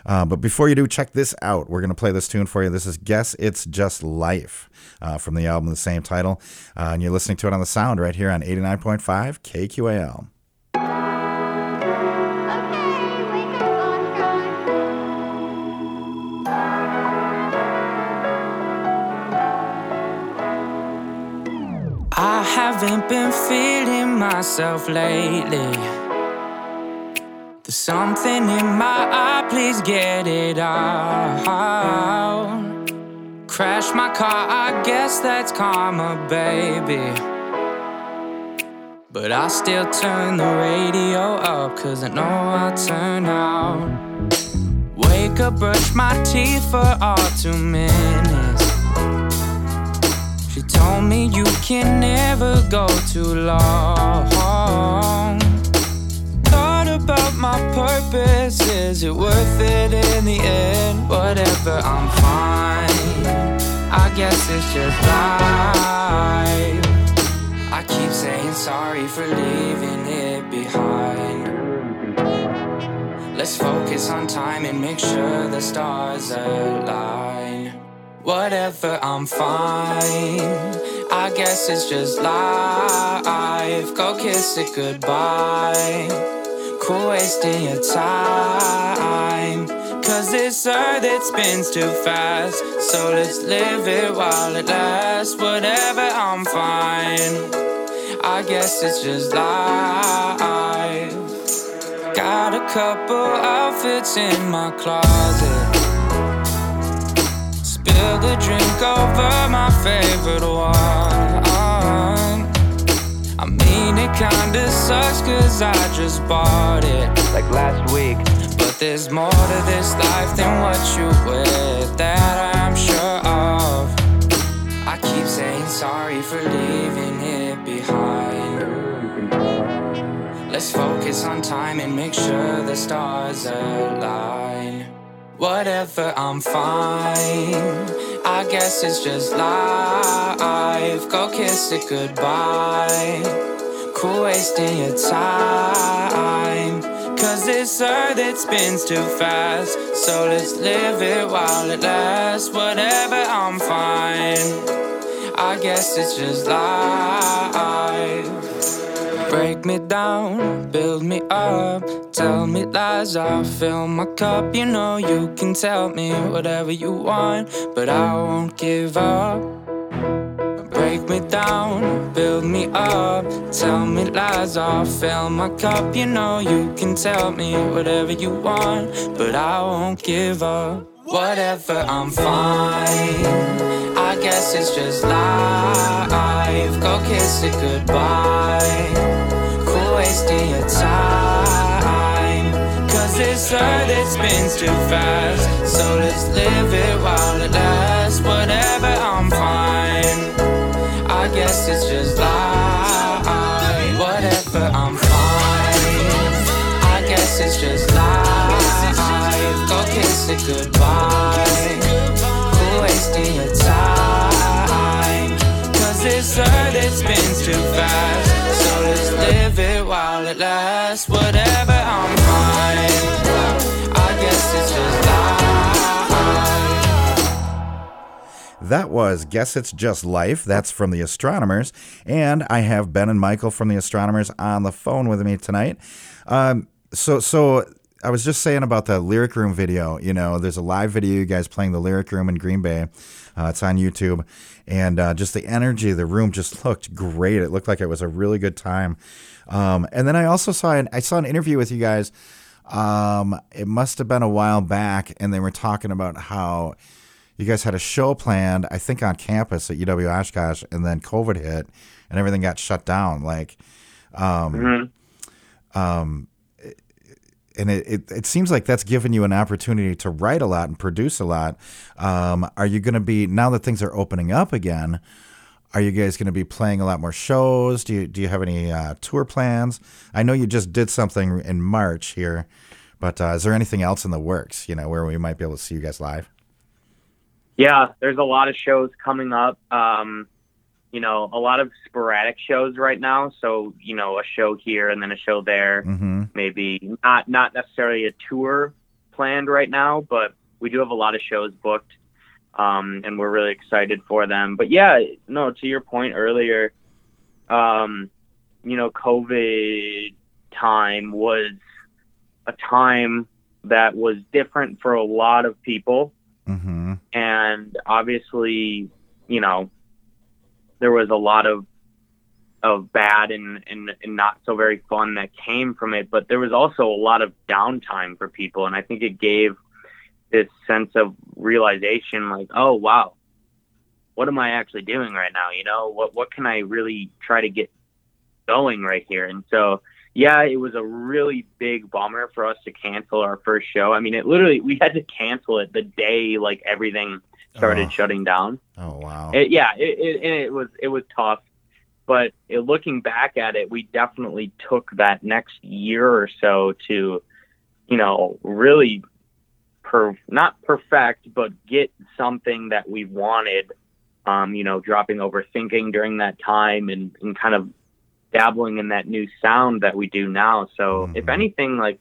Uh, but before you do, check this out. We're going to play this tune for you. This is Guess It's Just Life uh, from the album the same title. Uh, and you're listening to it on the sound right here on 89.5 KQAL. Haven't been feeling myself lately. There's something in my eye, please get it out. Crash my car, I guess that's karma, baby. But I still turn the radio up, cause I know I'll turn out. Wake up, brush my teeth for all two minutes. Told me you can never go too long. Thought about my purpose, is it worth it in the end? Whatever, I'm fine. I guess it's just life. I keep saying sorry for leaving it behind. Let's focus on time and make sure the stars align. Whatever, I'm fine. I guess it's just life. Go kiss it goodbye. Cool wasting your time. Cause this earth it spins too fast. So let's live it while it lasts. Whatever, I'm fine. I guess it's just life. Got a couple outfits in my closet. Spill the drink over my favorite one. Mean, it kinda sucks cause I just bought it like last week. But there's more to this life than what you with, that I'm sure of. I keep saying sorry for leaving it behind. Let's focus on time and make sure the stars align. Whatever, I'm fine. I guess it's just life. Go kiss it goodbye. Wasting your time. Cause this earth it spins too fast. So let's live it while it lasts. Whatever, I'm fine. I guess it's just life. Break me down, build me up, tell me lies, I'll fill my cup. You know you can tell me whatever you want, but I won't give up. Break me down, build me up, tell me lies, I'll fill my cup. You know you can tell me whatever you want, but I won't give up. Whatever, I'm fine. I guess it's just life. Go kiss it goodbye. Cool wasting your time. Cause this earth it spins too fast. So let's live it while it lasts. it's just life. Whatever, I'm fine. I guess it's just life. Go kiss it goodbye. Who wasting your time? This earth it spins too fast. So let's live it while it lasts. Whatever. That was Guess It's Just Life. That's from the Astronomers. And I have Ben and Michael from the Astronomers on the phone with me tonight. Um, so, so I was just saying about the Lyric Room video. You know, there's a live video you guys playing the Lyric Room in Green Bay. Uh, it's on YouTube. And uh, just the energy of the room just looked great. It looked like it was a really good time. Um, and then I also saw an, I saw an interview with you guys. Um, it must have been a while back, and they were talking about how you guys had a show planned, I think on campus at UW Oshkosh, and then COVID hit and everything got shut down. Like, um, um, and it, it, it seems like that's given you an opportunity to write a lot and produce a lot. Um, are you going to be now that things are opening up again? Are you guys going to be playing a lot more shows? Do you do you have any uh, tour plans? I know you just did something in March here, but uh, is there anything else in the works? You know, where we might be able to see you guys live? Yeah, there's a lot of shows coming up. Um, you know, a lot of sporadic shows right now. So, you know, a show here and then a show there. Mm-hmm. Maybe not not necessarily a tour planned right now, but we do have a lot of shows booked, um, and we're really excited for them. But yeah, no, to your point earlier, um, you know, COVID time was a time that was different for a lot of people Mm-hmm. And obviously, you know, there was a lot of of bad and, and, and not so very fun that came from it, but there was also a lot of downtime for people, and I think it gave this sense of realization, like, oh wow, what am I actually doing right now? You know, what what can I really try to get going right here? And so, yeah, it was a really big bummer for us to cancel our first show. I mean, it literally we had to cancel it the day like everything started Oh. shutting down. Oh wow. It, yeah, it, it, and it was it was tough, but it, looking back at it, we definitely took that next year or so to, you know, really, per not perfect, but get something that we wanted. Um, you know, dropping overthinking during that time and, and kind of dabbling in that new sound that we do now. So, if Mhm. anything, like,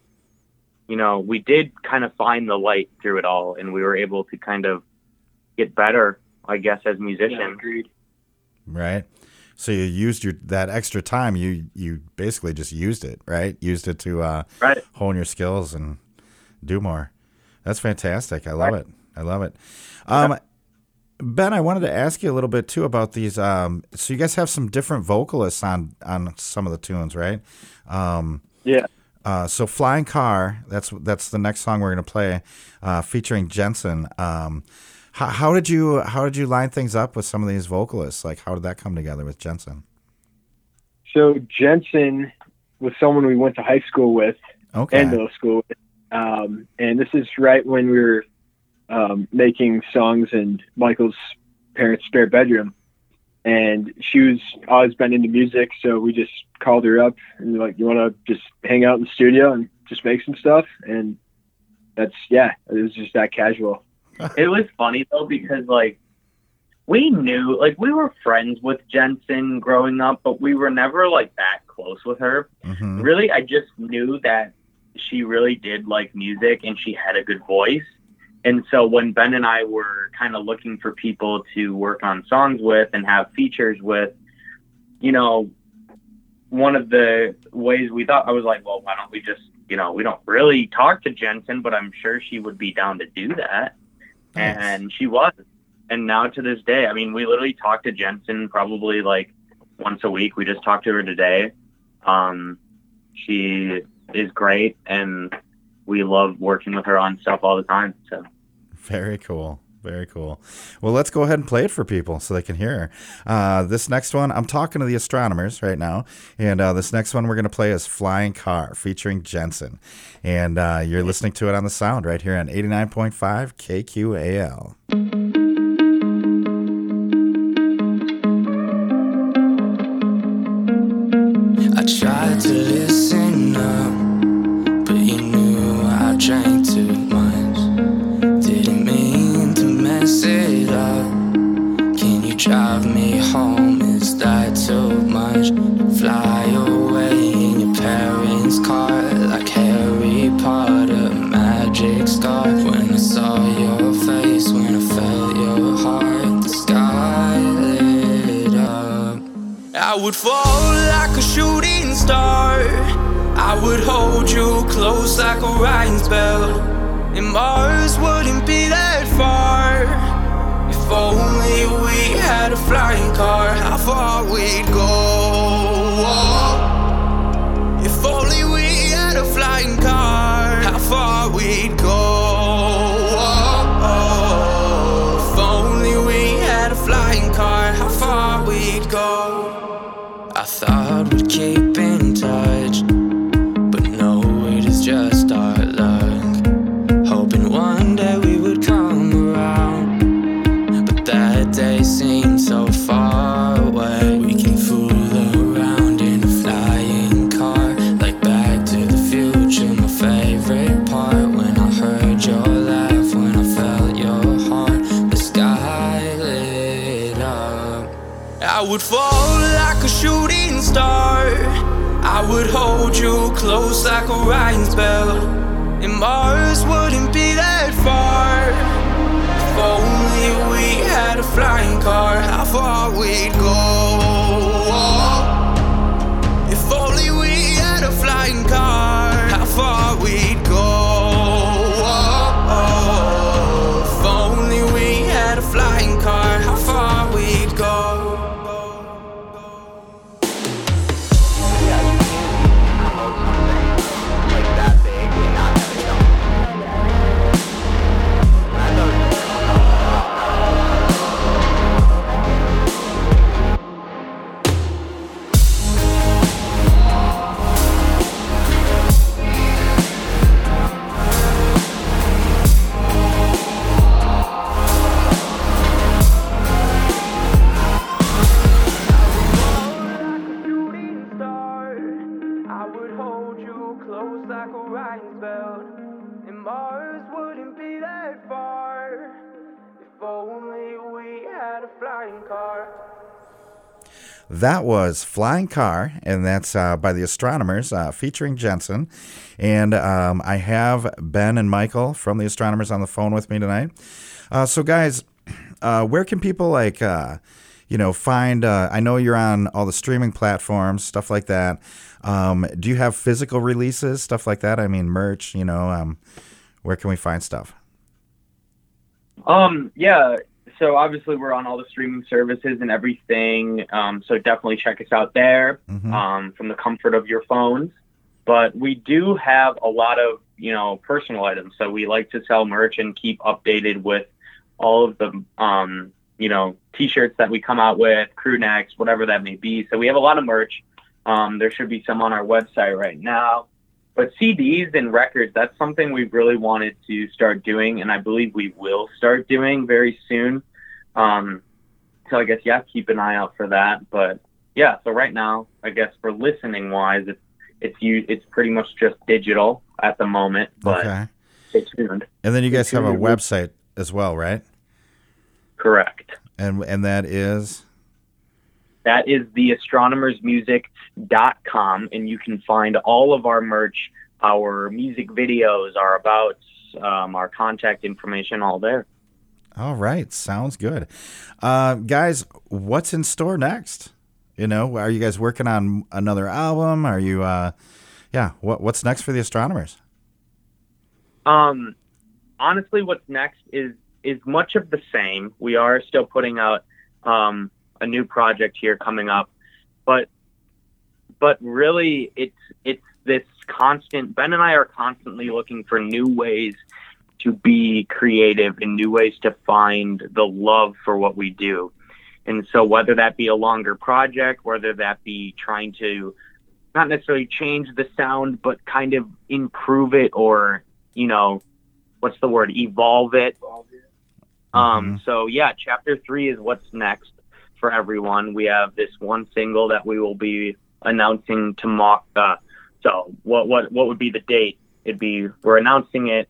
you know, we did kind of find the light through it all, and we were able to kind of get better, I guess, as musicians. right? So you used your that extra time. You you basically just used it, right? Used it to uh, Right. hone your skills and do more. That's fantastic. I love it. I love it. Um, Ben, I wanted to ask you a little bit too about these. Um, so you guys have some different vocalists on on some of the tunes, right? Um, Yeah. uh, so "Flying Car," that's that's the next song we're going to play, uh, featuring Jensen. Um, how, how did you how did you line things up with some of these vocalists? Like, how did that come together with Jensen? So Jensen was someone we went to high school with Okay, and middle school with. Um, and this is right when we were um, making songs in Michael's parents' spare bedroom. And she was always been into music, so we just called her up and like, "You want to just hang out in the studio and just make some stuff?" And that's yeah, it was just that casual. it was funny though because like we knew like we were friends with Jensen growing up, but we were never like that close with her. hmm Really, I just knew that she really did like music and she had a good voice. And so when Ben and I were kind of looking for people to work on songs with and have features with, you know, one of the ways we thought I was like, well, why don't we just, you know, we don't really talk to Jensen, but I'm sure she would be down to do that. Nice. And she was. And now to this day, I mean, we literally talk to Jensen probably like once a week. We just talked to her today. Um, she is great, and we love working with her on stuff all the time. So Very cool. Very cool. Well, let's go ahead and play it for people so they can hear. Uh, this next one, I'm talking to the astronomers right now, and uh, this next one we're going to play is "Flying Car" featuring Jensen, and uh, you're listening to it on the sound right here on 89.5 KQAL. I tried to listen would fall like a shooting star. I would hold you close like a Orion's belt. Close like Orion's belt. And Mars wouldn't be that far. If only we had a flying car, how far we'd go. Like and Mars wouldn't be that far. If only we had a flying car. That was Flying Car, and that's uh, by the Astronomers uh, featuring Jensen. And um, I have Ben and Michael from the Astronomers on the phone with me tonight. Uh, so, guys, uh, where can people like, uh, you know, find? Uh, I know you're on all the streaming platforms, stuff like that. Um, do you have physical releases, stuff like that? I mean, merch. You know, um, where can we find stuff? Um, yeah. So obviously we're on all the streaming services and everything. Um, so definitely check us out there Mhm. um, from the comfort of your phones. But we do have a lot of you know personal items. So we like to sell merch and keep updated with all of the um, you know t-shirts that we come out with, crew necks, whatever that may be. So we have a lot of merch. Um, there should be some on our website right now. But CDs and records, that's something we've really wanted to start doing, and I believe we will start doing very soon. Um, so I guess yeah, keep an eye out for that. But yeah, so right now, I guess for listening wise, it's it's you it's pretty much just digital at the moment. But Okay. stay tuned. And then you guys have a website as well, right? Correct. And and that is That is theastronomersmusic.com, and you can find all of our merch, our music videos, our abouts, um, our contact information, all there. All right, sounds good. Uh, guys, what's in store next? You know, are you guys working on another album? Are you, uh, yeah, what what's next for the astronomers? Um, honestly, what's next is is much of the same. We are still putting out um, a new project here coming up, but but really, it's it's this constant. Ben and I are constantly looking for new ways to be creative and new ways to find the love for what we do. And so, whether that be a longer project, whether that be trying to not necessarily change the sound, but kind of improve it or, you know, what's the word, evolve it. Um, so yeah, chapter three is what's next for everyone. We have this one single that we will be announcing tomorrow. Uh, so what, what, what would be the date? It'd be, we're announcing it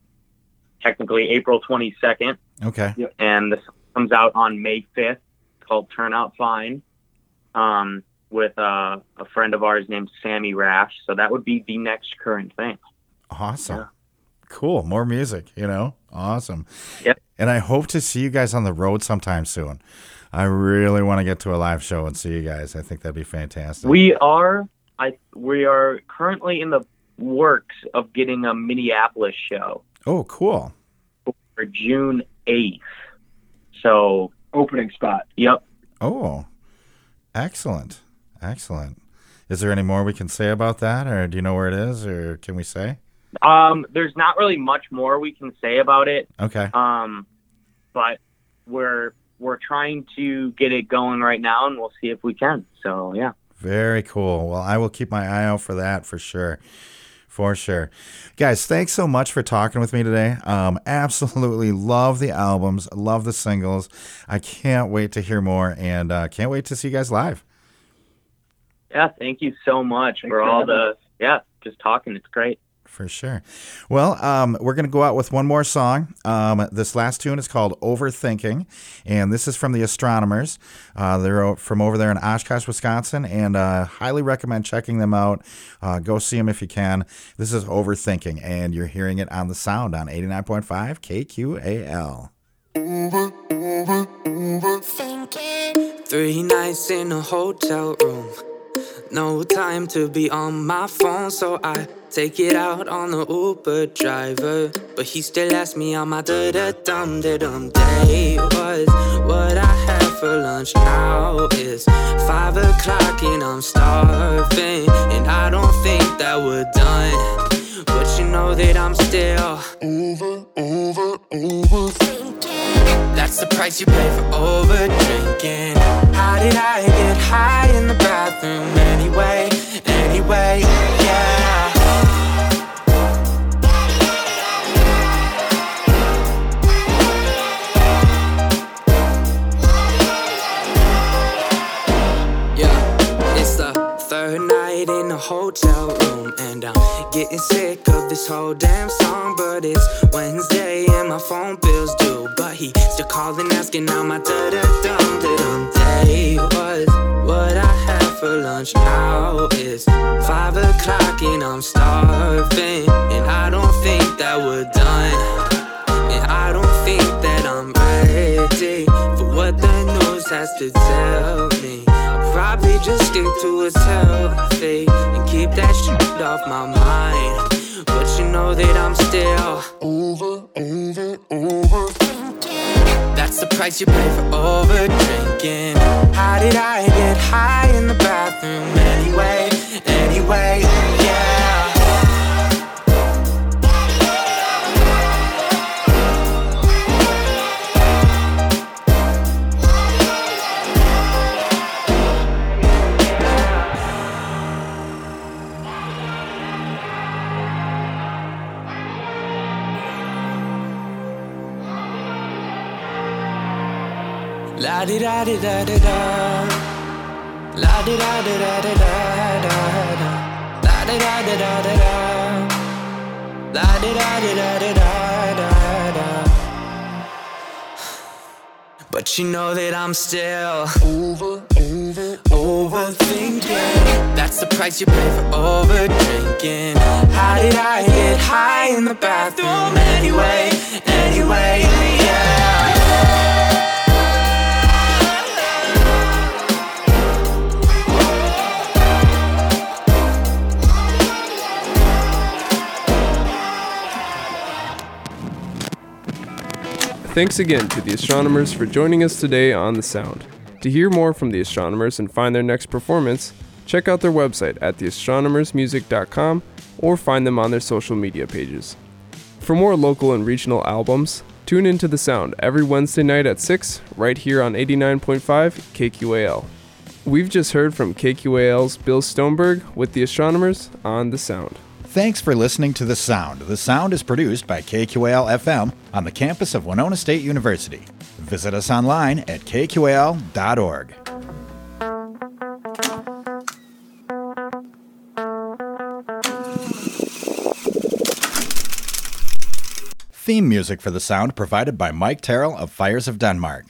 technically April 22nd Okay. and this comes out on May 5th. Called Turnout Fine. Um, with uh, a friend of ours named Sammy Rash. So that would be the next current thing. Awesome. Yeah. Cool. More music, you know? Awesome. Yep. And I hope to see you guys on the road sometime soon. I really want to get to a live show and see you guys. I think that'd be fantastic. We are I we are currently in the works of getting a Minneapolis show oh, cool. for June eighth. So Opening spot. yep. Oh, excellent. Excellent. Is there any more we can say about that, or do you know where it is, or can we say? Um, there's not really much more we can say about it. Okay. Um, but we're we're trying to get it going right now, and we'll see if we can. So yeah. Very cool. Well, I will keep my eye out for that for sure. For sure. Guys, thanks so much for talking with me today. Um, absolutely love the albums, love the singles. I can't wait to hear more and uh, can't wait to see you guys live. Yeah, thank you so much Thanks for for all the yeah, just talking. It's great. For sure. Well, um, we're going to go out with one more song. Um, this last tune is called Overthinking, and this is from the Astronomers. Uh, they're from over there in Oshkosh, Wisconsin, and uh, highly recommend checking them out. Uh, go see them if you can. This is Overthinking, and you're hearing it on the sound on 89.5 KQAL. Three nights in a hotel room. No time to be on my phone, so I take it out on the Uber driver. But he still asks me how my da da dum da dum day was. What I had for lunch now is five o'clock and I'm starving. And I don't think that we're done. But you know that I'm still over, over, overthinking. That's the price you pay for over drinking. How did I get high in the bathroom anyway? Anyway, yeah. Yeah, it's the third night in a hotel room, and I'm getting sick of this whole damn song. But it's Wednesday and my phone bill's due. He still calling, asking how my da da dum dum day was. What I had for lunch now is five o'clock, and I'm starving. And I don't think that we're done. And I don't think that I'm ready for what the news has to tell me. I'll probably just stick to what's healthy and keep that shit off my mind. But you know that I'm still over, over, over. That's the price you pay for over drinking. How did I get high in the bathroom anyway? Anyway, Di da da da. La di da da di da da da. La di da di da di da. La di da da di da da da. But you know that I'm still over, over, overthinking. That's the price you pay for over drinking. How did I get high in the bathroom anyway? Anyway, yeah. Thanks again to the astronomers for joining us today on The Sound. To hear more from the astronomers and find their next performance, check out their website at theastronomersmusic.com or find them on their social media pages. For more local and regional albums, tune into The Sound every Wednesday night at 6 right here on 89.5 KQAL. We've just heard from KQAL's Bill Stoneberg with the astronomers on The Sound. Thanks for listening to The Sound. The Sound is produced by KQAL FM on the campus of Winona State University. Visit us online at kqal.org. Theme music for The Sound provided by Mike Terrell of Fires of Denmark.